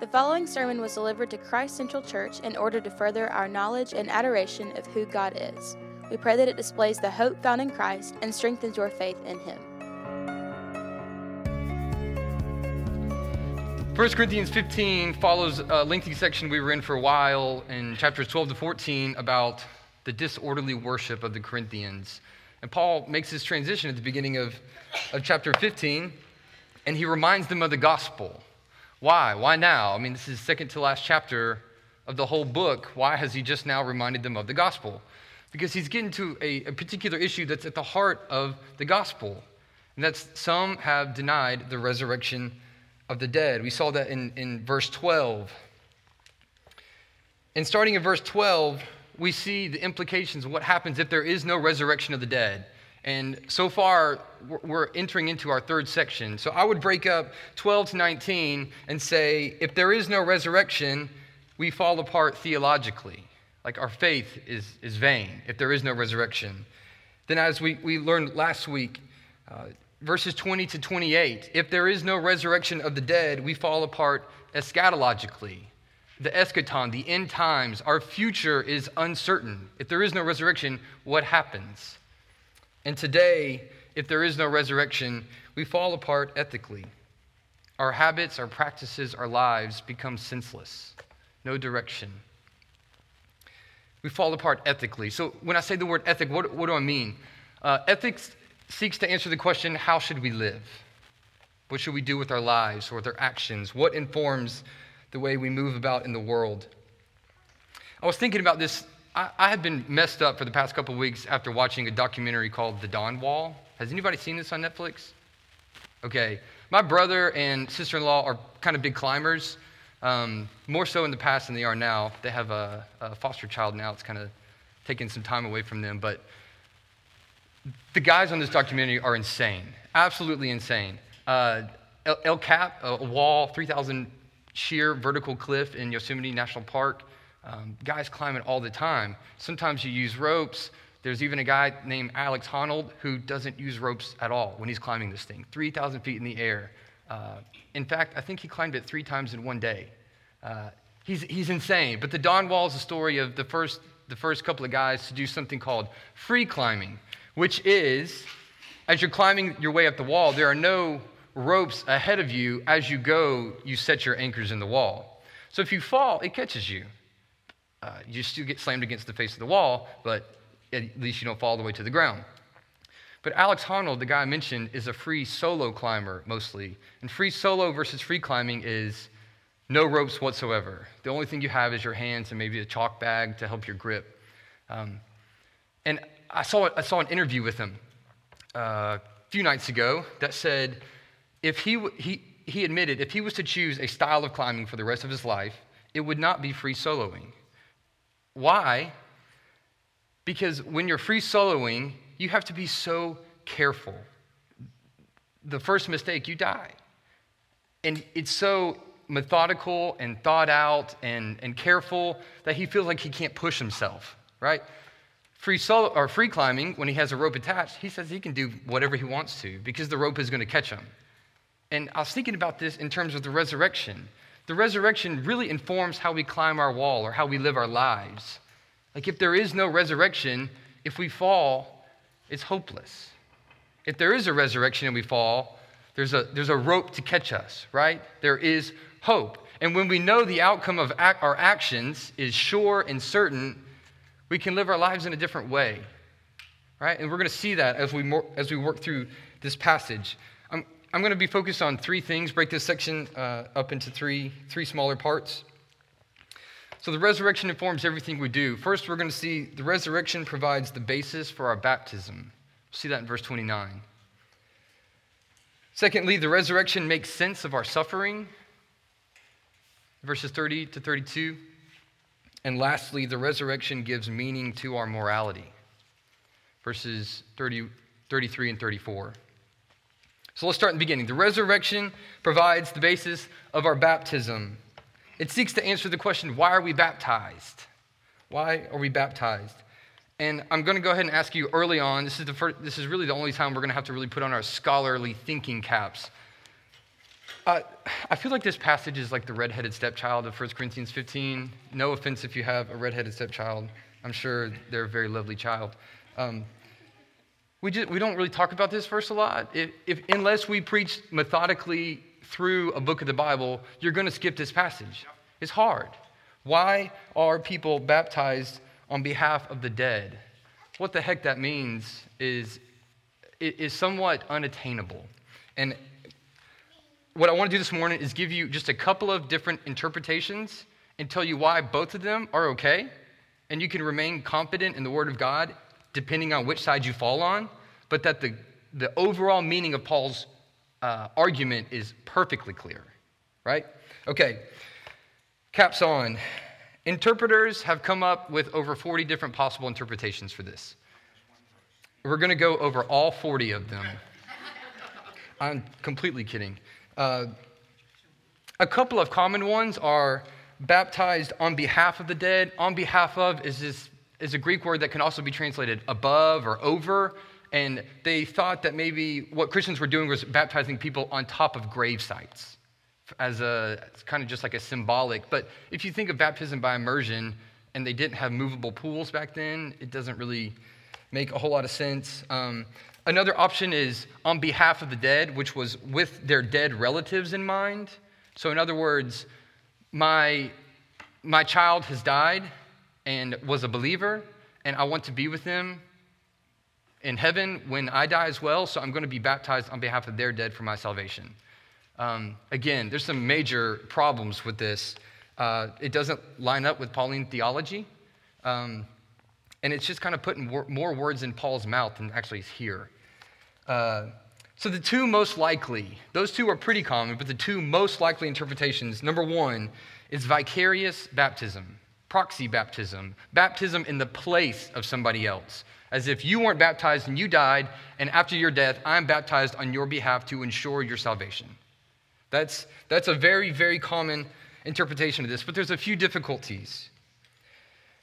The following sermon was delivered to Christ Central Church in order to further our knowledge and adoration of who God is. We pray that it displays the hope found in Christ and strengthens your faith in Him. 1 Corinthians 15 follows a lengthy section we were in for a while in chapters 12 to 14 about the disorderly worship of the Corinthians. And Paul makes this transition at the beginning of, of chapter 15, and he reminds them of the gospel. Why? Why now? I mean, this is second to last chapter of the whole book. Why has he just now reminded them of the gospel? Because he's getting to a, a particular issue that's at the heart of the gospel, and that's some have denied the resurrection of the dead. We saw that in, in verse 12. And starting in verse 12, we see the implications of what happens if there is no resurrection of the dead. And so far, we're entering into our third section. So I would break up 12 to 19 and say if there is no resurrection, we fall apart theologically. Like our faith is, is vain if there is no resurrection. Then, as we, we learned last week, uh, verses 20 to 28, if there is no resurrection of the dead, we fall apart eschatologically. The eschaton, the end times, our future is uncertain. If there is no resurrection, what happens? And today, if there is no resurrection, we fall apart ethically. Our habits, our practices, our lives become senseless, no direction. We fall apart ethically. So, when I say the word ethic, what, what do I mean? Uh, ethics seeks to answer the question how should we live? What should we do with our lives or with our actions? What informs the way we move about in the world? I was thinking about this I, have been messed up for the past couple weeks after watching a documentary called The Dawn Wall. Has anybody seen this on Netflix? Okay. My brother and sister in law are kind of big climbers, um, more so in the past than they are now. They have a, a foster child now. It's kind of taking some time away from them. But the guys on this documentary are insane, absolutely insane. Uh, El Cap, a wall, 3,000 sheer vertical cliff in Yosemite National Park. Um, guys climb it all the time. Sometimes you use ropes. There's even a guy named Alex Honnold who doesn't use ropes at all when he's climbing this thing, 3,000 feet in the air. Uh, in fact, I think he climbed it three times in one day. Uh, he's, he's insane. But the Dawn Wall is a story of the first, the first couple of guys to do something called free climbing, which is as you're climbing your way up the wall, there are no ropes ahead of you. As you go, you set your anchors in the wall. So if you fall, it catches you. Uh, you still get slammed against the face of the wall, but at least you don't fall all the way to the ground. But Alex Honnold, the guy I mentioned, is a free solo climber mostly. And free solo versus free climbing is no ropes whatsoever. The only thing you have is your hands and maybe a chalk bag to help your grip. Um, and I saw, I saw an interview with him uh, a few nights ago that said if he, he, he admitted if he was to choose a style of climbing for the rest of his life, it would not be free soloing. Why? Because when you're free soloing, you have to be so careful. The first mistake, you die. And it's so methodical and thought out and, and careful that he feels like he can't push himself, right? Free solo or free climbing, when he has a rope attached, he says he can do whatever he wants to because the rope is going to catch him. And I was thinking about this in terms of the resurrection the resurrection really informs how we climb our wall or how we live our lives. Like, if there is no resurrection, if we fall, it's hopeless. If there is a resurrection and we fall, there's a, there's a rope to catch us, right? There is hope. And when we know the outcome of ac- our actions is sure and certain, we can live our lives in a different way, right? And we're going to see that as we, as we work through this passage. I'm going to be focused on three things, break this section uh, up into three, three smaller parts. So, the resurrection informs everything we do. First, we're going to see the resurrection provides the basis for our baptism. See that in verse 29. Secondly, the resurrection makes sense of our suffering, verses 30 to 32. And lastly, the resurrection gives meaning to our morality, verses 30, 33 and 34. So let's start in the beginning. The resurrection provides the basis of our baptism. It seeks to answer the question why are we baptized? Why are we baptized? And I'm going to go ahead and ask you early on. This is, the first, this is really the only time we're going to have to really put on our scholarly thinking caps. Uh, I feel like this passage is like the redheaded stepchild of 1 Corinthians 15. No offense if you have a redheaded stepchild. I'm sure they're a very lovely child. Um, we, just, we don't really talk about this verse a lot. If, if, unless we preach methodically through a book of the Bible, you're going to skip this passage. It's hard. Why are people baptized on behalf of the dead? What the heck that means is, is somewhat unattainable. And what I want to do this morning is give you just a couple of different interpretations and tell you why both of them are okay. And you can remain confident in the Word of God depending on which side you fall on, but that the, the overall meaning of Paul's uh, argument is perfectly clear, right? Okay, caps on. Interpreters have come up with over 40 different possible interpretations for this. We're going to go over all 40 of them. I'm completely kidding. Uh, a couple of common ones are baptized on behalf of the dead. On behalf of is, this, is a Greek word that can also be translated above or over. And they thought that maybe what Christians were doing was baptizing people on top of grave sites as a it's kind of just like a symbolic. But if you think of baptism by immersion and they didn't have movable pools back then, it doesn't really make a whole lot of sense. Um, Another option is on behalf of the dead, which was with their dead relatives in mind. So, in other words, my, my child has died and was a believer, and I want to be with them in heaven when I die as well, so I'm going to be baptized on behalf of their dead for my salvation. Um, again, there's some major problems with this. Uh, it doesn't line up with Pauline theology, um, and it's just kind of putting wor- more words in Paul's mouth than actually is here. Uh, so the two most likely, those two are pretty common, but the two most likely interpretations number one is vicarious baptism, proxy baptism, baptism in the place of somebody else. As if you weren't baptized and you died, and after your death, I'm baptized on your behalf to ensure your salvation. That's, that's a very, very common interpretation of this, but there's a few difficulties.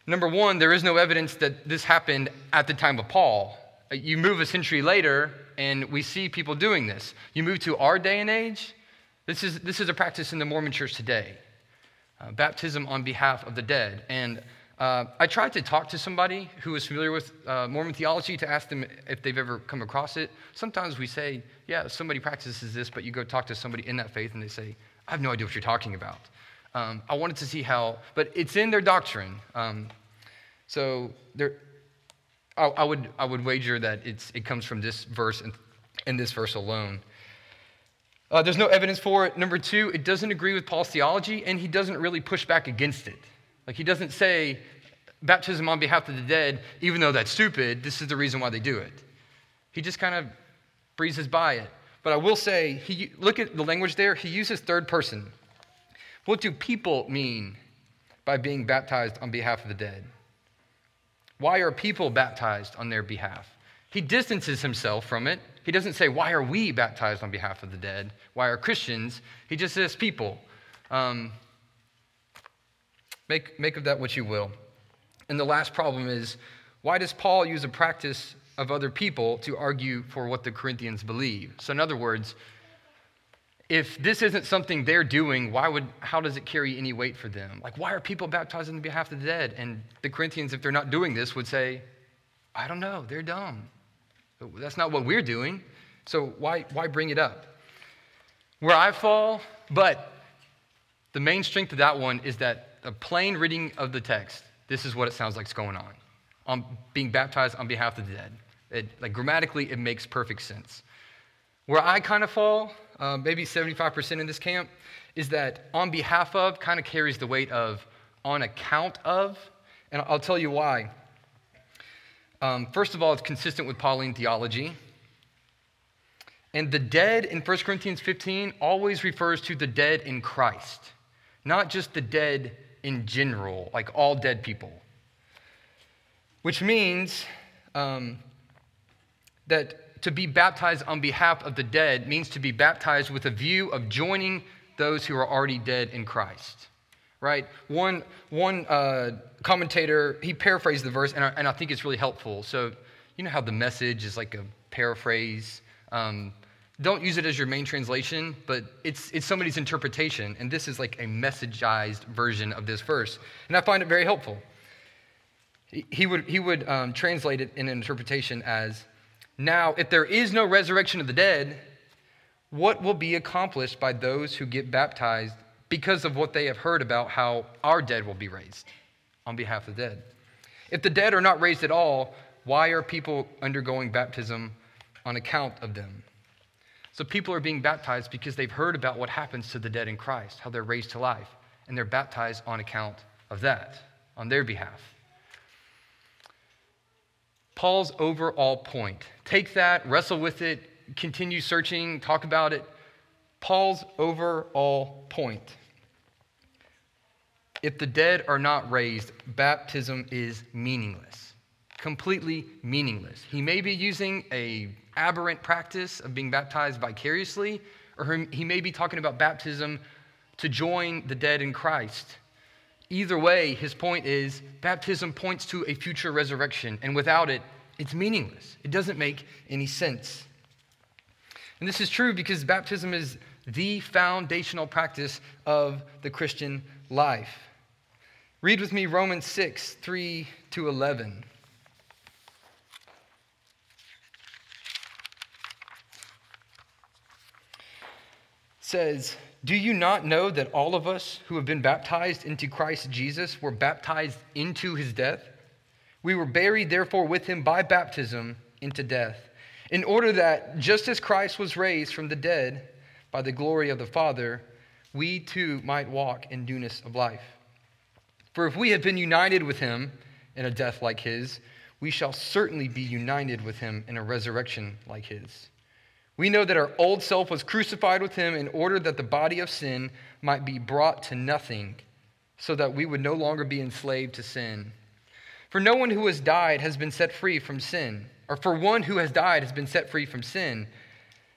Number one, there is no evidence that this happened at the time of Paul. You move a century later, and we see people doing this. You move to our day and age, this is, this is a practice in the Mormon church today uh, baptism on behalf of the dead. And uh, I tried to talk to somebody who was familiar with uh, Mormon theology to ask them if they've ever come across it. Sometimes we say, yeah, somebody practices this, but you go talk to somebody in that faith and they say, I have no idea what you're talking about. Um, I wanted to see how, but it's in their doctrine. Um, so there, I, I, would, I would wager that it's, it comes from this verse and, and this verse alone. Uh, there's no evidence for it. Number two, it doesn't agree with Paul's theology, and he doesn't really push back against it. Like, he doesn't say baptism on behalf of the dead, even though that's stupid, this is the reason why they do it. He just kind of breezes by it. But I will say, he, look at the language there, he uses third person. What do people mean by being baptized on behalf of the dead? Why are people baptized on their behalf? He distances himself from it. He doesn't say, Why are we baptized on behalf of the dead? Why are Christians? He just says, People. Um, make, make of that what you will. And the last problem is why does Paul use a practice of other people to argue for what the Corinthians believe? So, in other words, if this isn't something they're doing, why would, how does it carry any weight for them? Like, why are people baptized on behalf of the dead? And the Corinthians, if they're not doing this, would say, I don't know, they're dumb. That's not what we're doing. So why, why bring it up? Where I fall, but the main strength of that one is that a plain reading of the text, this is what it sounds like is going on. On being baptized on behalf of the dead. It, like grammatically, it makes perfect sense. Where I kind of fall, uh, maybe 75% in this camp, is that on behalf of kind of carries the weight of on account of. And I'll tell you why. Um, first of all, it's consistent with Pauline theology. And the dead in 1 Corinthians 15 always refers to the dead in Christ, not just the dead in general, like all dead people. Which means um, that to be baptized on behalf of the dead means to be baptized with a view of joining those who are already dead in Christ. Right? One, one uh, commentator, he paraphrased the verse, and I, and I, think it's really helpful. So, you know how the message is like a paraphrase? Um, don't use it as your main translation, but it's, it's somebody's interpretation. And this is like a messagized version of this verse. And I find it very helpful. He would, he would um, translate it in an interpretation as Now, if there is no resurrection of the dead, what will be accomplished by those who get baptized because of what they have heard about how our dead will be raised on behalf of the dead? If the dead are not raised at all, why are people undergoing baptism on account of them? So people are being baptized because they've heard about what happens to the dead in Christ, how they're raised to life, and they're baptized on account of that, on their behalf. Paul's overall point take that, wrestle with it, continue searching, talk about it. Paul's overall point if the dead are not raised, baptism is meaningless, completely meaningless. He may be using a aberrant practice of being baptized vicariously, or he may be talking about baptism to join the dead in Christ. Either way, his point is baptism points to a future resurrection, and without it, it's meaningless. It doesn't make any sense. And this is true because baptism is the foundational practice of the Christian life. Read with me Romans 6 3 to 11. says, Do you not know that all of us who have been baptized into Christ Jesus were baptized into his death? We were buried, therefore, with him by baptism into death, in order that, just as Christ was raised from the dead by the glory of the Father, we too might walk in newness of life. For if we have been united with him in a death like his, we shall certainly be united with him in a resurrection like his. We know that our old self was crucified with him in order that the body of sin might be brought to nothing, so that we would no longer be enslaved to sin. For no one who has died has been set free from sin, or for one who has died has been set free from sin.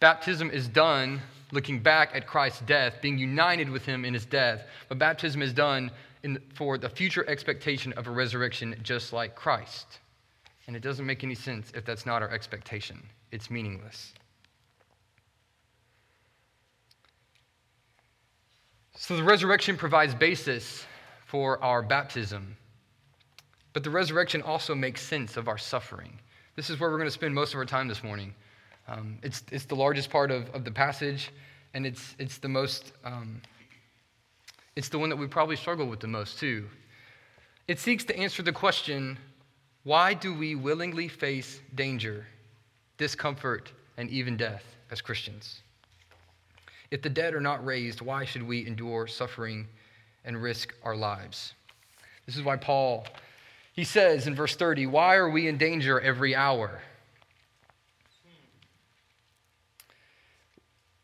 Baptism is done looking back at Christ's death, being united with him in his death. But baptism is done in, for the future expectation of a resurrection just like Christ. And it doesn't make any sense if that's not our expectation, it's meaningless. So the resurrection provides basis for our baptism. But the resurrection also makes sense of our suffering. This is where we're going to spend most of our time this morning. Um, it's, it's the largest part of, of the passage, and it's, it's the most, um, it's the one that we probably struggle with the most, too. It seeks to answer the question why do we willingly face danger, discomfort, and even death as Christians? If the dead are not raised, why should we endure suffering and risk our lives? This is why Paul he says in verse 30, why are we in danger every hour?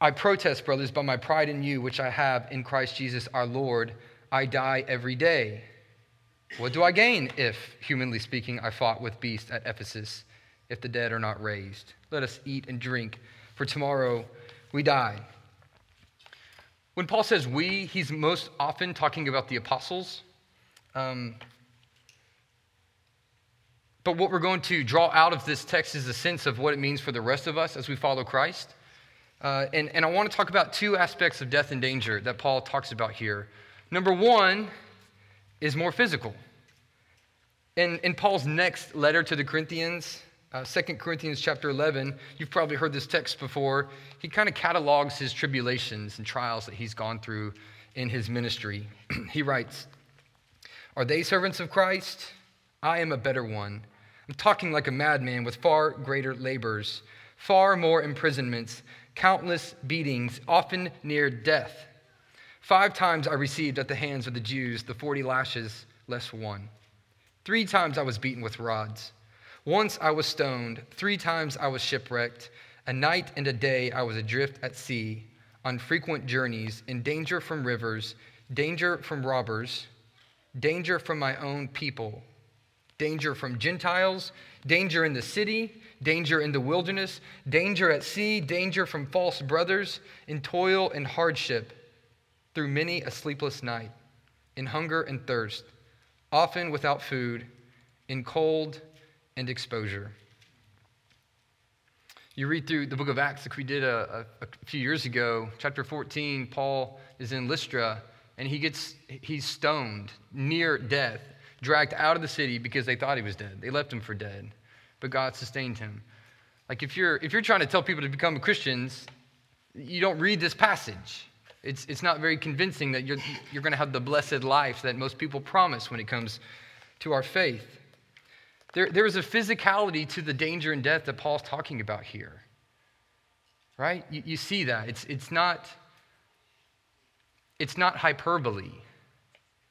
I protest, brothers, by my pride in you, which I have in Christ Jesus our Lord, I die every day. What do I gain if, humanly speaking, I fought with beasts at Ephesus, if the dead are not raised? Let us eat and drink, for tomorrow we die. When Paul says we, he's most often talking about the apostles. Um, but what we're going to draw out of this text is a sense of what it means for the rest of us as we follow Christ. Uh, and, and I want to talk about two aspects of death and danger that Paul talks about here. Number one is more physical. In, in Paul's next letter to the Corinthians, uh, 2 Corinthians chapter 11, you've probably heard this text before. He kind of catalogs his tribulations and trials that he's gone through in his ministry. he writes, Are they servants of Christ? I am a better one. I'm talking like a madman with far greater labors, far more imprisonments, countless beatings, often near death. Five times I received at the hands of the Jews the 40 lashes less one. Three times I was beaten with rods. Once I was stoned, three times I was shipwrecked. A night and a day I was adrift at sea, on frequent journeys, in danger from rivers, danger from robbers, danger from my own people, danger from Gentiles, danger in the city, danger in the wilderness, danger at sea, danger from false brothers, in toil and hardship, through many a sleepless night, in hunger and thirst, often without food, in cold and exposure. You read through the book of Acts, like we did a, a, a, few years ago, chapter 14, Paul is in Lystra and he gets, he's stoned near death, dragged out of the city because they thought he was dead. They left him for dead, but God sustained him. Like if you're, if you're trying to tell people to become Christians, you don't read this passage. It's, it's not very convincing that you're, you're going to have the blessed life that most people promise when it comes to our faith. There, there is a physicality to the danger and death that Paul's talking about here. Right? You, you see that. It's, it's, not, it's not hyperbole,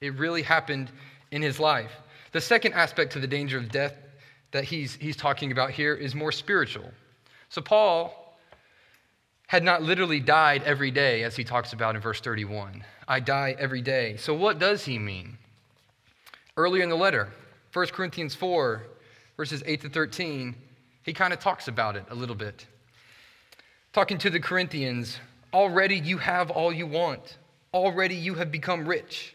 it really happened in his life. The second aspect to the danger of death that he's, he's talking about here is more spiritual. So, Paul had not literally died every day, as he talks about in verse 31. I die every day. So, what does he mean? Earlier in the letter, 1 Corinthians 4, verses 8 to 13, he kind of talks about it a little bit. Talking to the Corinthians, already you have all you want. Already you have become rich.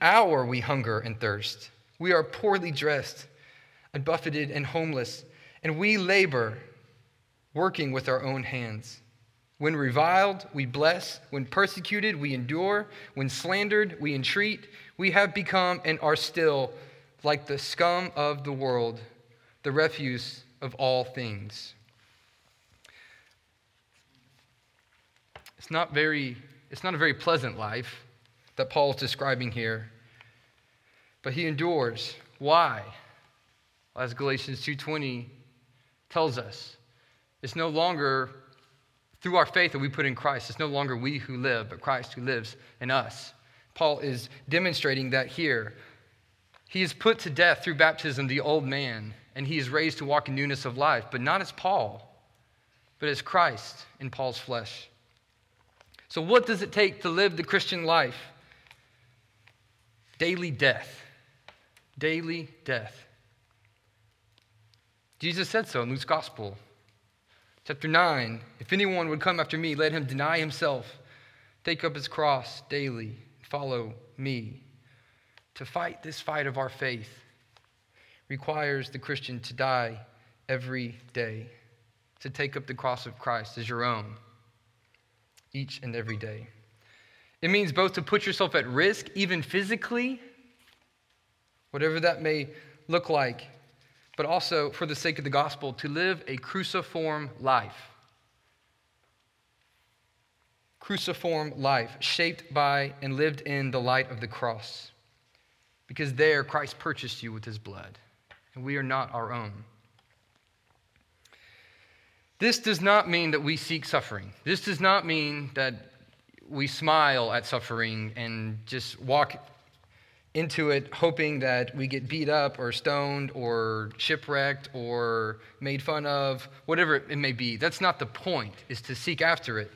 hour we hunger and thirst. We are poorly dressed and buffeted and homeless, and we labor, working with our own hands. When reviled, we bless. When persecuted, we endure. When slandered, we entreat. We have become and are still like the scum of the world, the refuse of all things. It's not very it's not a very pleasant life that Paul is describing here. But he endures. Why? Well, As Galatians 2:20 tells us, it's no longer through our faith that we put in Christ. It's no longer we who live, but Christ who lives in us. Paul is demonstrating that here. He is put to death through baptism, the old man, and he is raised to walk in newness of life, but not as Paul, but as Christ in Paul's flesh. So, what does it take to live the Christian life? Daily death. Daily death. Jesus said so in Luke's Gospel. Chapter 9 If anyone would come after me, let him deny himself, take up his cross daily, and follow me. To fight this fight of our faith requires the Christian to die every day, to take up the cross of Christ as your own each and every day. It means both to put yourself at risk, even physically, whatever that may look like, but also for the sake of the gospel, to live a cruciform life. Cruciform life, shaped by and lived in the light of the cross because there Christ purchased you with his blood, and we are not our own. This does not mean that we seek suffering. This does not mean that we smile at suffering and just walk into it hoping that we get beat up or stoned or shipwrecked or made fun of, whatever it may be. That's not the point, is to seek after it.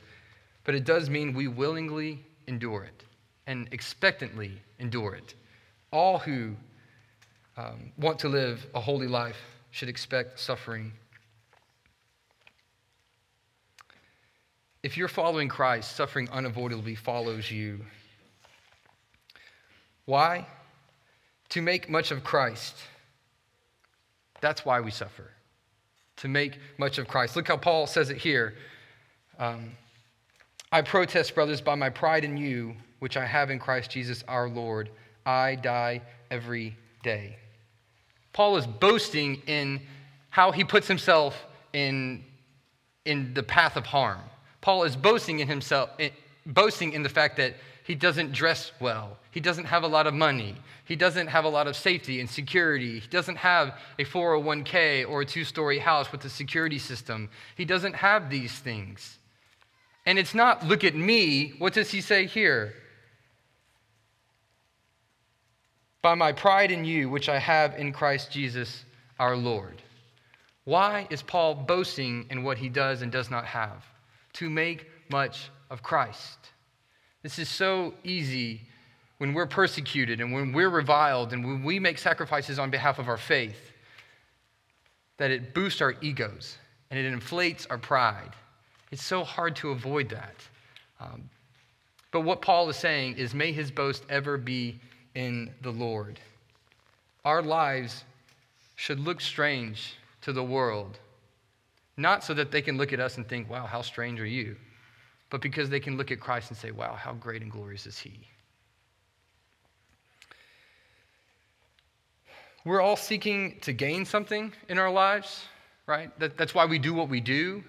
But it does mean we willingly endure it and expectantly endure it. All who um, want to live a holy life should expect suffering. If you're following Christ, suffering unavoidably follows you. Why? To make much of Christ. That's why we suffer. To make much of Christ. Look how Paul says it here. Um, I protest, brothers, by my pride in you, which I have in Christ Jesus our Lord I die every day. Paul is boasting in how he puts himself in, in the path of harm. Paul is boasting in himself, eh, boasting in the fact that he doesn't dress well, he doesn't have a lot of money, he doesn't have a lot of safety and security, he doesn't have a 401k or a two story house with a security system. He doesn't have these things. And it's not, look at me. What does he say here? By my pride in you, which I have in Christ Jesus our Lord. Why is Paul boasting in what he does and does not have? To make much of Christ. This is so easy when we're persecuted and when we're reviled and when we make sacrifices on behalf of our faith that it boosts our egos and it inflates our pride. It's so hard to avoid that. Um, but what Paul is saying is, may his boast ever be in the Lord. Our lives should look strange to the world, not so that they can look at us and think, wow, how strange are you? but because they can look at Christ and say, wow, how great and glorious is He. We're all seeking to gain something in our lives, right? That, that's why we do what we do.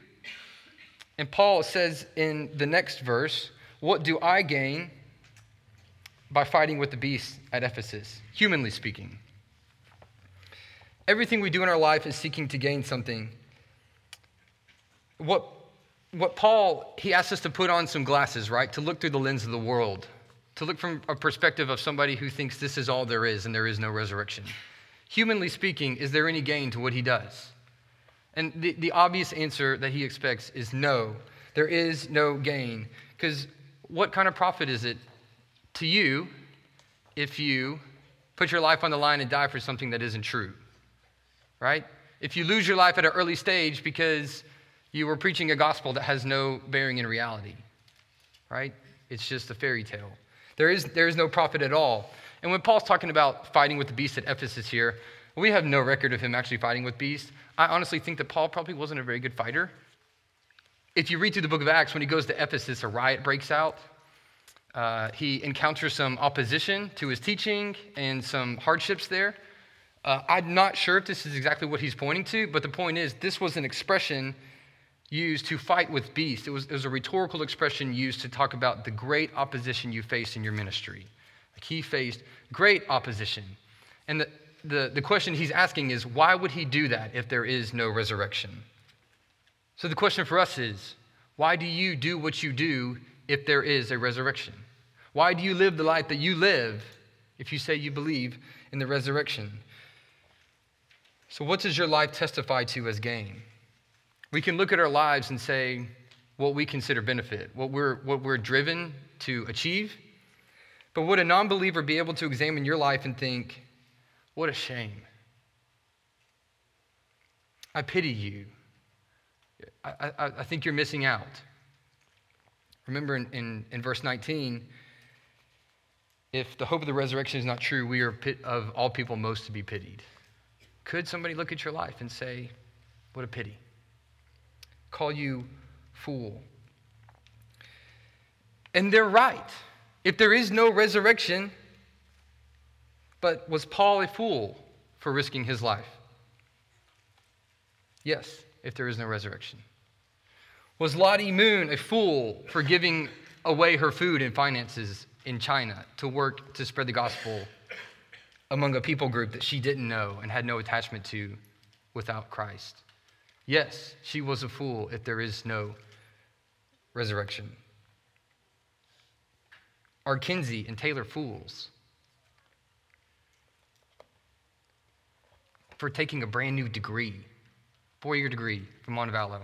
And Paul says in the next verse, What do I gain by fighting with the beast at Ephesus, humanly speaking? Everything we do in our life is seeking to gain something. What what Paul, he asks us to put on some glasses, right? To look through the lens of the world, to look from a perspective of somebody who thinks this is all there is and there is no resurrection. Humanly speaking, is there any gain to what he does? And the, the obvious answer that he expects is no, there is no gain. Because what kind of profit is it to you if you put your life on the line and die for something that isn't true? Right? If you lose your life at an early stage because you were preaching a gospel that has no bearing in reality, right? It's just a fairy tale. There is, there is no profit at all. And when Paul's talking about fighting with the beast at Ephesus here, we have no record of him actually fighting with beasts. I honestly think that Paul probably wasn't a very good fighter. If you read through the book of Acts, when he goes to Ephesus, a riot breaks out. Uh, he encounters some opposition to his teaching and some hardships there. Uh, I'm not sure if this is exactly what he's pointing to, but the point is, this was an expression used to fight with beasts. It was, it was a rhetorical expression used to talk about the great opposition you face in your ministry. Like he faced great opposition. And the, the, the question he's asking is why would he do that if there is no resurrection? So the question for us is why do you do what you do if there is a resurrection? Why do you live the life that you live if you say you believe in the resurrection? So, what does your life testify to as gain? We can look at our lives and say what we consider benefit, what we're, what we're driven to achieve. But would a non believer be able to examine your life and think, what a shame? I pity you. I, I, I think you're missing out. Remember in, in, in, verse 19, if the hope of the resurrection is not true, we are pit, of all people most to be pitied. Could somebody look at your life and say, what a pity? Call you fool. And they're right. If there is no resurrection, but was Paul a fool for risking his life? Yes, if there is no resurrection. Was Lottie Moon a fool for giving away her food and finances in China to work to spread the gospel among a people group that she didn't know and had no attachment to without Christ? Yes, she was a fool if there is no resurrection. Are Kinsey and Taylor fools for taking a brand new degree, four year degree from Montevallo,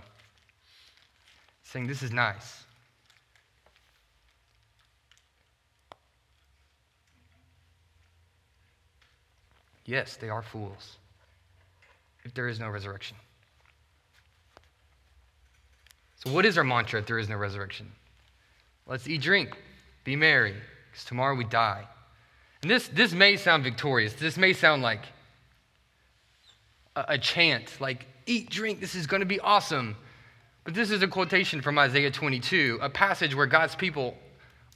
saying this is nice? Yes, they are fools if there is no resurrection. So, what is our mantra if there is no resurrection? Let's eat, drink, be merry, because tomorrow we die. And this, this may sound victorious. This may sound like a, a chant, like, eat, drink, this is going to be awesome. But this is a quotation from Isaiah 22, a passage where God's people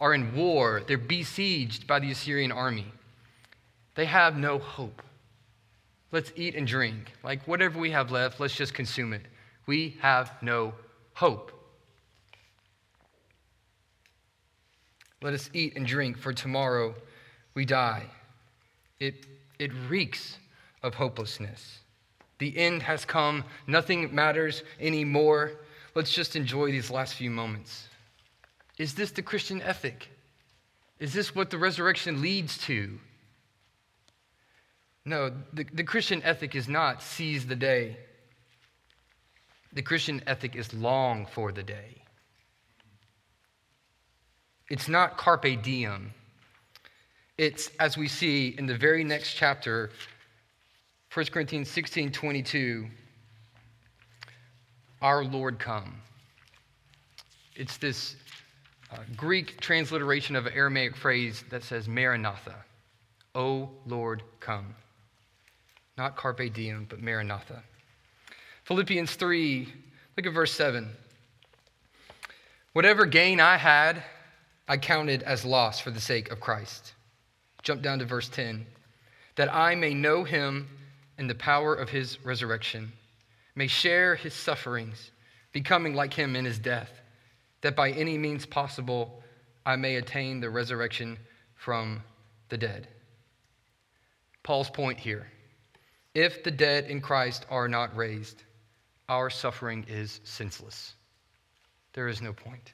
are in war. They're besieged by the Assyrian army. They have no hope. Let's eat and drink. Like, whatever we have left, let's just consume it. We have no hope. Let us eat and drink, for tomorrow we die. It, it reeks of hopelessness. The end has come. Nothing matters anymore. Let's just enjoy these last few moments. Is this the Christian ethic? Is this what the resurrection leads to? No, the, the Christian ethic is not seize the day. The Christian ethic is long for the day. It's not carpe diem. It's, as we see in the very next chapter, 1 Corinthians 16 22, our Lord come. It's this uh, Greek transliteration of an Aramaic phrase that says Maranatha, O Lord come. Not carpe diem, but Maranatha. Philippians 3, look at verse 7. Whatever gain I had, I counted as loss for the sake of Christ. Jump down to verse 10. That I may know him in the power of his resurrection, may share his sufferings, becoming like him in his death, that by any means possible I may attain the resurrection from the dead. Paul's point here if the dead in Christ are not raised, our suffering is senseless. There is no point.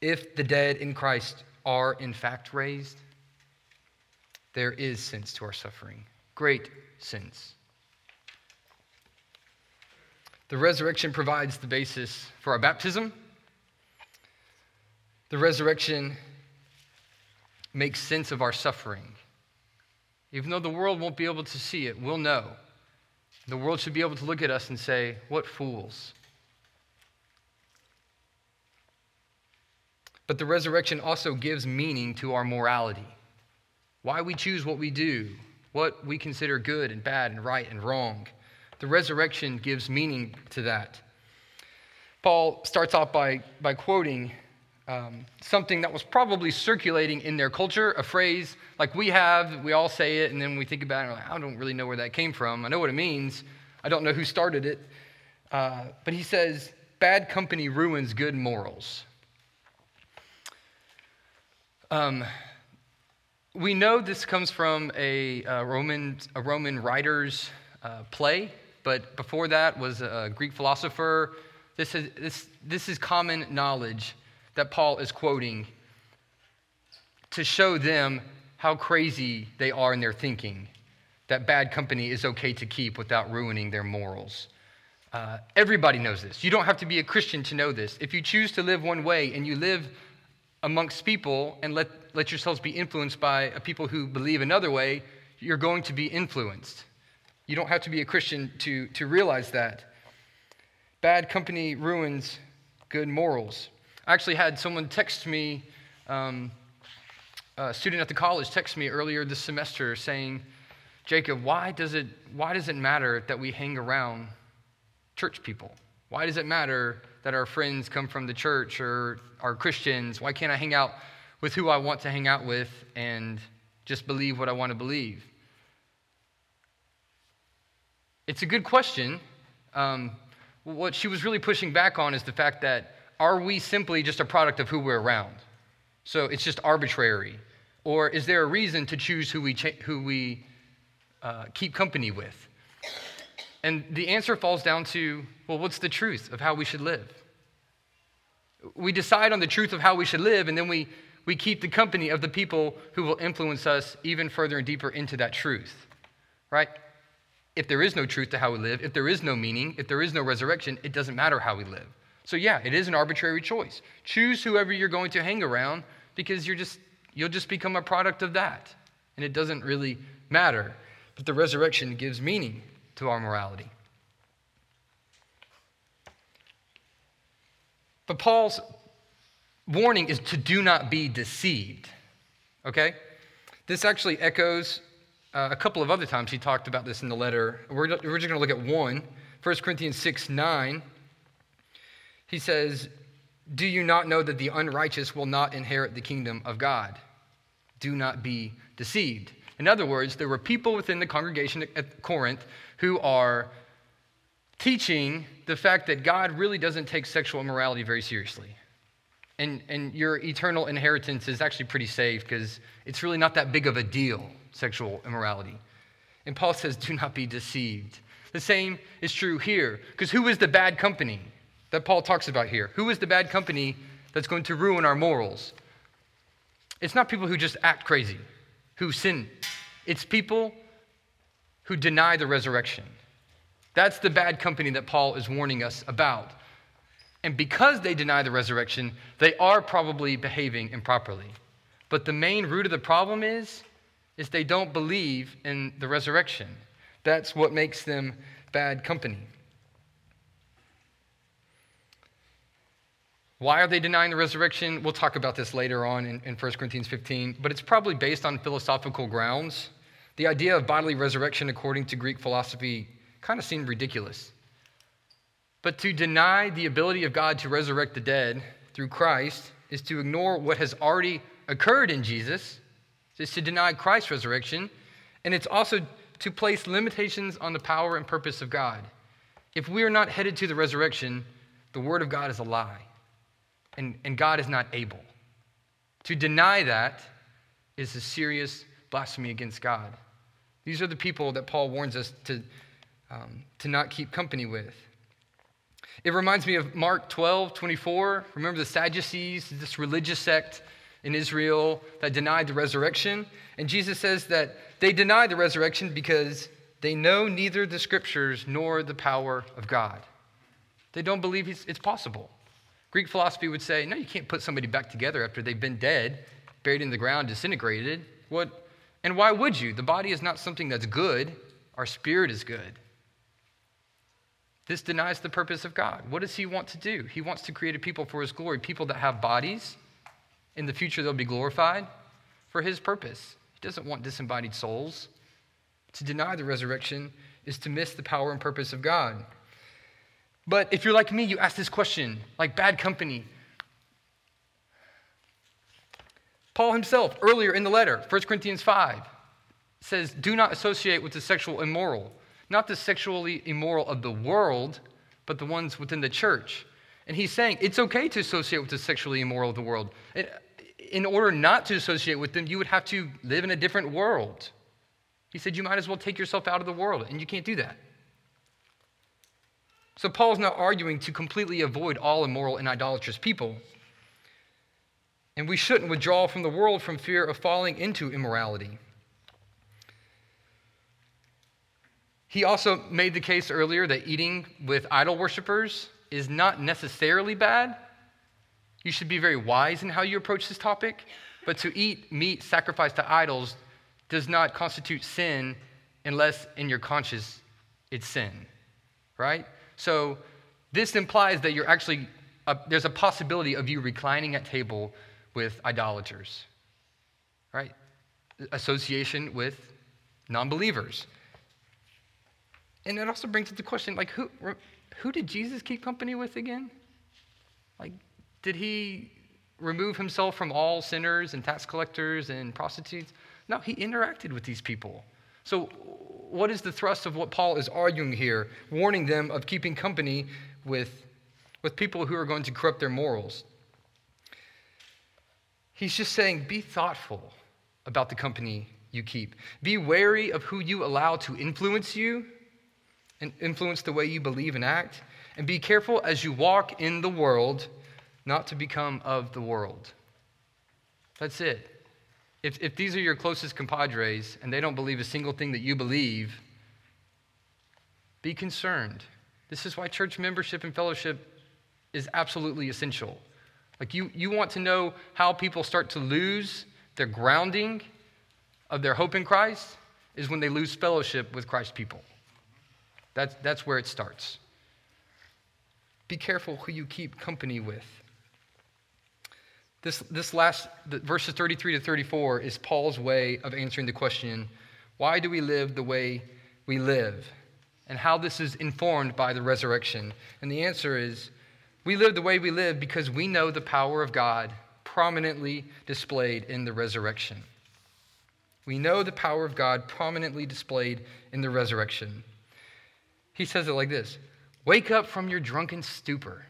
If the dead in Christ are in fact raised, there is sense to our suffering, great sense. The resurrection provides the basis for our baptism. The resurrection makes sense of our suffering. Even though the world won't be able to see it, we'll know. The world should be able to look at us and say, What fools. But the resurrection also gives meaning to our morality. Why we choose what we do, what we consider good and bad and right and wrong. The resurrection gives meaning to that. Paul starts off by, by quoting um, something that was probably circulating in their culture, a phrase like we have, we all say it, and then we think about it, like, I don't really know where that came from. I know what it means, I don't know who started it. Uh, but he says, bad company ruins good morals. Um, we know this comes from a, a Roman, a Roman writer's uh, play, but before that was a Greek philosopher. This is, this, this is common knowledge that Paul is quoting to show them how crazy they are in their thinking, that bad company is okay to keep without ruining their morals. Uh, everybody knows this. You don't have to be a Christian to know this. If you choose to live one way and you live amongst people and let, let yourselves be influenced by people who believe another way, you're going to be influenced. You don't have to be a Christian to, to realize that. Bad company ruins good morals. I actually had someone text me, um, a student at the college text me earlier this semester saying, Jacob, why does it, why does it matter that we hang around church people? Why does it matter that our friends come from the church or are Christians? Why can't I hang out with who I want to hang out with and just believe what I want to believe? It's a good question. Um, what she was really pushing back on is the fact that are we simply just a product of who we're around? So it's just arbitrary. Or is there a reason to choose who we, cha- who we uh, keep company with? And the answer falls down to well, what's the truth of how we should live? We decide on the truth of how we should live, and then we, we keep the company of the people who will influence us even further and deeper into that truth, right? If there is no truth to how we live, if there is no meaning, if there is no resurrection, it doesn't matter how we live. So yeah, it is an arbitrary choice. Choose whoever you're going to hang around because you're just you'll just become a product of that. And it doesn't really matter. But the resurrection gives meaning to our morality. But Paul's warning is to do not be deceived. Okay? This actually echoes uh, a couple of other times he talked about this in the letter. We're, we're just going to look at one 1 Corinthians 6 9. He says, Do you not know that the unrighteous will not inherit the kingdom of God? Do not be deceived. In other words, there were people within the congregation at Corinth who are teaching the fact that God really doesn't take sexual immorality very seriously. and, and your eternal inheritance is actually pretty safe because it's really not that big of a deal, sexual immorality. And Paul says, do not be deceived. The same is true here, because who is the bad company that Paul talks about here? Who is the bad company that's going to ruin our morals? It's not people who just act crazy, who sin. It's people who deny the resurrection. That's the bad company that Paul is warning us about. And because they deny the resurrection, they are probably behaving improperly. But the main root of the problem is is they don't believe in the resurrection. That's what makes them bad company. Why are they denying the resurrection? We'll talk about this later on in, in 1 Corinthians 15, but it's probably based on philosophical grounds. The idea of bodily resurrection, according to Greek philosophy, kind of seemed ridiculous. But to deny the ability of God to resurrect the dead through Christ is to ignore what has already occurred in Jesus, is to deny Christ's resurrection, and it's also to place limitations on the power and purpose of God. If we are not headed to the resurrection, the Word of God is a lie, and, and God is not able. To deny that is a serious blasphemy against God. These are the people that Paul warns us to, um, to not keep company with. It reminds me of Mark 12, 24. Remember the Sadducees, this religious sect in Israel that denied the resurrection? And Jesus says that they deny the resurrection because they know neither the scriptures nor the power of God. They don't believe it's possible. Greek philosophy would say, no, you can't put somebody back together after they've been dead, buried in the ground, disintegrated. What? And why would you? The body is not something that's good, our spirit is good. This denies the purpose of God. What does He want to do? He wants to create a people for His glory, people that have bodies. In the future, they'll be glorified for His purpose. He doesn't want disembodied souls. To deny the resurrection is to miss the power and purpose of God. But if you're like me, you ask this question like bad company. Paul himself, earlier in the letter, 1 Corinthians 5, says, Do not associate with the sexual immoral not the sexually immoral of the world, but the ones within the church. And he's saying it's okay to associate with the sexually immoral of the world. Uh, in order not to associate with them, you would have to live in a different world. He said you might as well take yourself out of the world, and you can't do that. So Paul's not arguing to completely avoid all immoral and idolatrous people. And we shouldn't withdraw from the world from fear of falling into immorality. He also made the case earlier that eating with idol worshippers is not necessarily bad. You should be very wise in how you approach this topic, but to eat meat sacrificed to idols does not constitute sin unless in your conscience it's sin, right? So this implies that you're actually, uh, there's a possibility of you reclining at table with idolaters, right? Association with non believers. And it also brings up the question like, who, who did Jesus keep company with again? Like, did he remove himself from all sinners and tax collectors and prostitutes? No, he interacted with these people. So, what is the thrust of what Paul is arguing here, warning them of keeping company with, with people who are going to corrupt their morals? He's just saying, be thoughtful about the company you keep. Be wary of who you allow to influence you and influence the way you believe and act. And be careful as you walk in the world not to become of the world. That's it. If, if these are your closest compadres and they don't believe a single thing that you believe, be concerned. This is why church membership and fellowship is absolutely essential. Like, you, you want to know how people start to lose their grounding of their hope in Christ, is when they lose fellowship with Christ's people. That's, that's where it starts. Be careful who you keep company with. This, this last, verses 33 to 34, is Paul's way of answering the question why do we live the way we live? And how this is informed by the resurrection. And the answer is we live the way we live because we know the power of God prominently displayed in the resurrection. We know the power of God prominently displayed in the resurrection. He says it like this Wake up from your drunken stupor,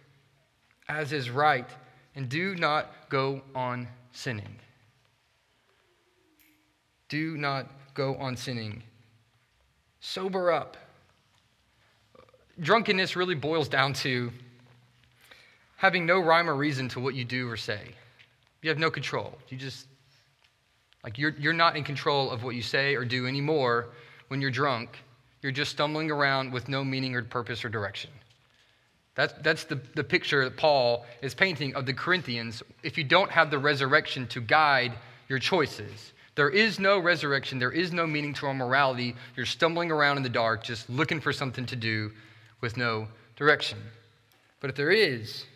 as is right, and do not go on sinning. Do not go on sinning. Sober up. Drunkenness really boils down to having no rhyme or reason to what you do or say. You have no control. You just, like, you're, you're not in control of what you say or do anymore when you're drunk. You're just stumbling around with no meaning or purpose or direction. That's, that's the, the picture that Paul is painting of the Corinthians if you don't have the resurrection to guide your choices. There is no resurrection, there is no meaning to our morality. You're stumbling around in the dark, just looking for something to do with no direction. But if there is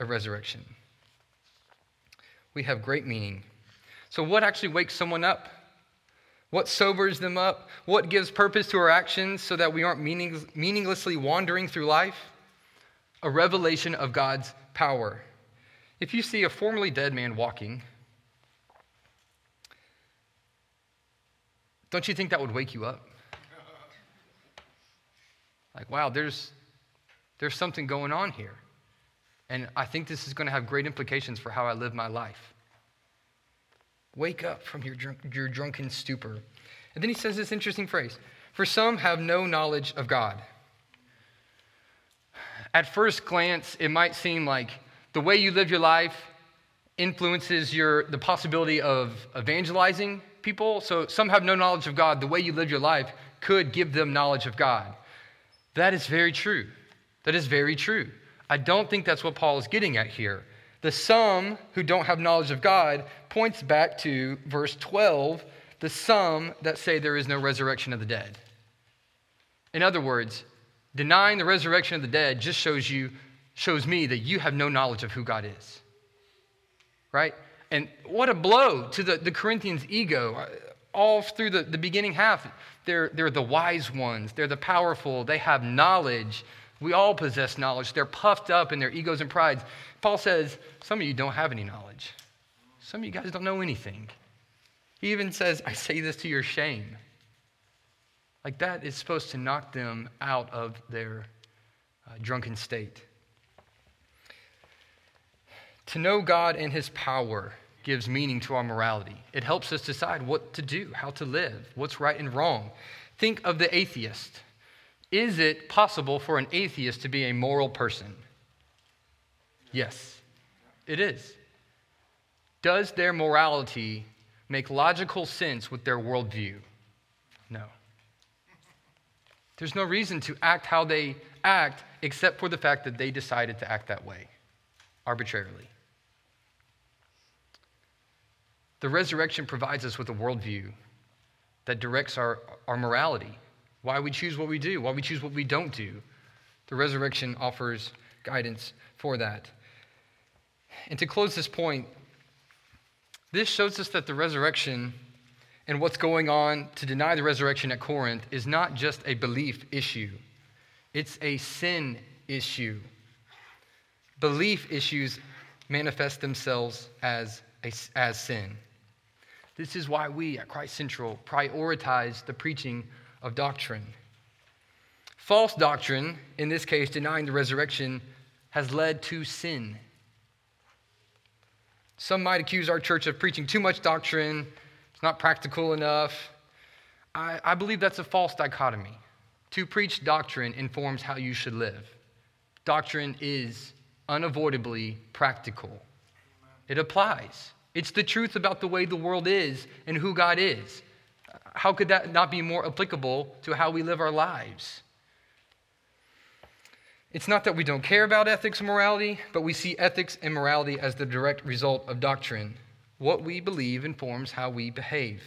a resurrection, we have great meaning. So, what actually wakes someone up? What sobers them up? What gives purpose to our actions so that we aren't meaning, meaninglessly wandering through life? A revelation of God's power. If you see a formerly dead man walking, don't you think that would wake you up? Like, wow, there's, there's something going on here. And I think this is going to have great implications for how I live my life. Wake up from your, drunk, your drunken stupor. And then he says this interesting phrase For some have no knowledge of God. At first glance, it might seem like the way you live your life influences your, the possibility of evangelizing people. So some have no knowledge of God. The way you live your life could give them knowledge of God. That is very true. That is very true. I don't think that's what Paul is getting at here. The some who don't have knowledge of God points back to verse 12, the some that say there is no resurrection of the dead. In other words, denying the resurrection of the dead just shows you shows me that you have no knowledge of who God is. Right? And what a blow to the, the Corinthians' ego. Uh, all through the, the beginning half, they're, they're the wise ones, they're the powerful, they have knowledge. We all possess knowledge. They're puffed up in their egos and prides. Paul says, Some of you don't have any knowledge. Some of you guys don't know anything. He even says, I say this to your shame. Like that is supposed to knock them out of their uh, drunken state. To know God and His power gives meaning to our morality. It helps us decide what to do, how to live, what's right and wrong. Think of the atheist. Is it possible for an atheist to be a moral person? Yes, it is. Does their morality make logical sense with their worldview? There's no reason to act how they act except for the fact that they decided to act that way arbitrarily. The resurrection provides us with a worldview that directs our, our morality, why we choose what we do, why we choose what we don't do. The resurrection offers guidance for that. And to close this point, this shows us that the resurrection and what's going on to deny the resurrection at Corinth is not just a belief issue, it's a sin issue. Belief issues manifest themselves as, a, as sin. This is why we at Christ Central prioritize the preaching of doctrine. False doctrine, in this case denying the resurrection, has led to sin. Some might accuse our church of preaching too much doctrine, it's not practical enough. I, I believe that's a false dichotomy. To preach doctrine informs how you should live. Doctrine is unavoidably practical, it applies. It's the truth about the way the world is and who God is. How could that not be more applicable to how we live our lives? It's not that we don't care about ethics and morality, but we see ethics and morality as the direct result of doctrine. What we believe informs how we behave.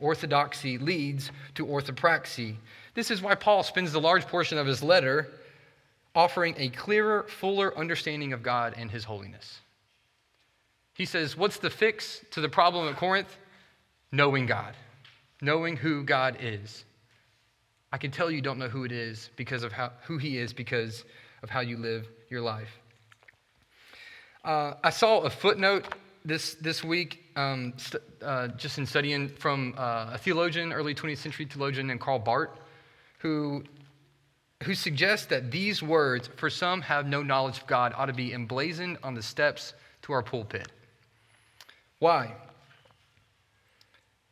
Orthodoxy leads to orthopraxy. This is why Paul spends the large portion of his letter offering a clearer, fuller understanding of God and his holiness. He says, What's the fix to the problem at Corinth? Knowing God, knowing who God is. I can tell you don't know who it is because of how, who He is because of how you live your life. Uh, I saw a footnote this, this week, um, st- uh, just in studying from uh, a theologian, early 20th century theologian named Karl Barth, who who suggests that these words, for some have no knowledge of God, ought to be emblazoned on the steps to our pulpit. Why?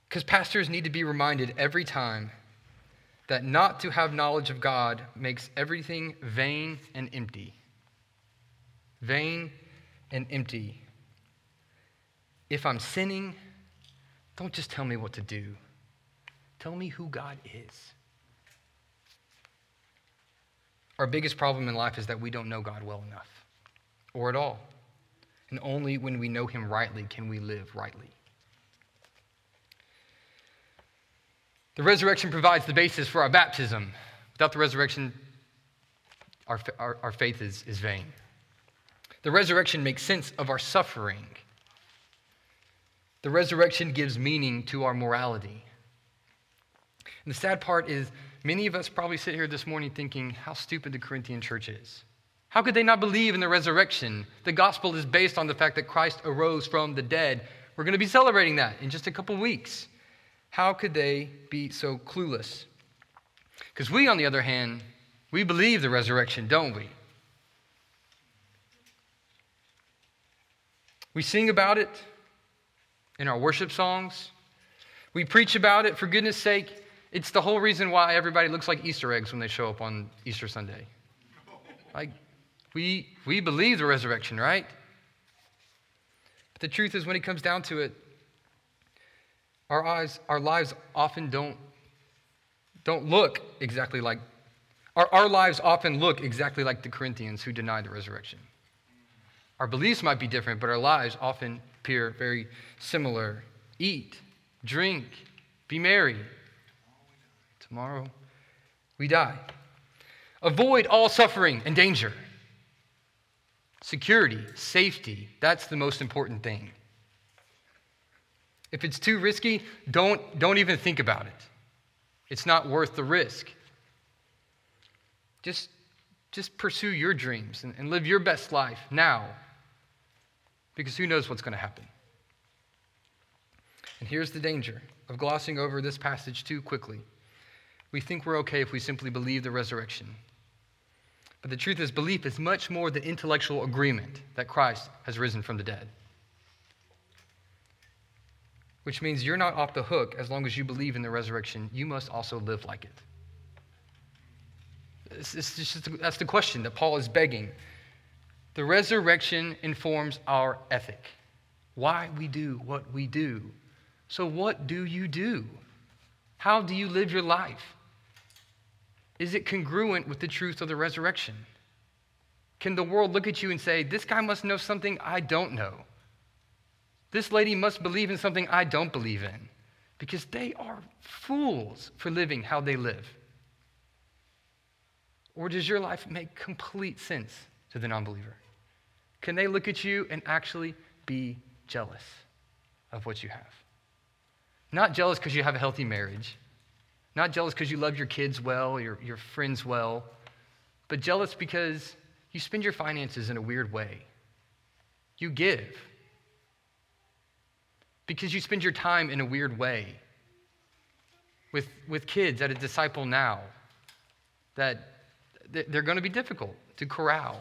Because pastors need to be reminded every time that not to have knowledge of God makes everything vain and empty. Vain and empty. If I'm sinning, don't just tell me what to do. Tell me who God is. Our biggest problem in life is that we don't know God well enough or at all. And only when we know Him rightly can we live rightly. The resurrection provides the basis for our baptism. Without the resurrection, our, our, our faith is, is vain. The resurrection makes sense of our suffering. The resurrection gives meaning to our morality. And the sad part is, many of us probably sit here this morning thinking how stupid the Corinthian church is. How could they not believe in the resurrection? The gospel is based on the fact that Christ arose from the dead. We're going to be celebrating that in just a couple weeks. How could they be so clueless? Because we, on the other hand, we believe the resurrection, don't we? We sing about it in our worship songs. We preach about it, for goodness sake. It's the whole reason why everybody looks like Easter eggs when they show up on Easter Sunday. Like, we, we believe the resurrection, right? But the truth is, when it comes down to it, our, eyes, our lives often don't, don't look exactly like, our, our lives often look exactly like the Corinthians who denied the resurrection. Our beliefs might be different, but our lives often appear very similar. Eat, drink, be merry. Tomorrow we die. Avoid all suffering and danger. Security, safety, that's the most important thing. If it's too risky, don't, don't even think about it. It's not worth the risk. Just, just pursue your dreams and, and live your best life now, because who knows what's going to happen. And here's the danger of glossing over this passage too quickly. We think we're okay if we simply believe the resurrection. But the truth is, belief is much more than intellectual agreement that Christ has risen from the dead which means you're not off the hook as long as you believe in the resurrection. You must also live like it. It's, it's just, that's the question that Paul is begging. The resurrection informs our ethic, why we do what we do. So, what do you do? How do you live your life? Is it congruent with the truth of the resurrection? Can the world look at you and say, This guy must know something I don't know? This lady must believe in something I don't believe in because they are fools for living how they live. Or does your life make complete sense to the non-believer? Can they look at you and actually be jealous of what you have? Not jealous because you have a healthy marriage, not jealous because you love your kids well, your, your friends well, but jealous because you spend your finances in a weird way. You give because you spend your time in a weird way with, with kids at a disciple now that they're going to be difficult to corral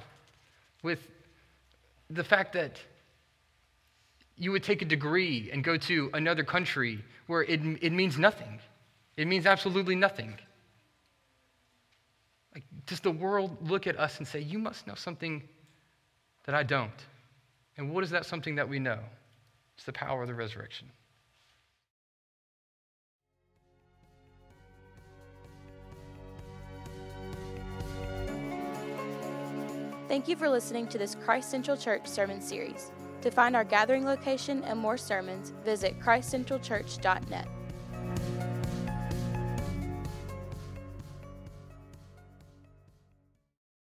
with the fact that you would take a degree and go to another country where it, it means nothing. It means absolutely nothing. Like, does the world look at us and say you must know something that i don't and what is that something that we know? It's the power of the resurrection. Thank you for listening to this Christ Central Church sermon series. To find our gathering location and more sermons, visit christcentralchurch.net.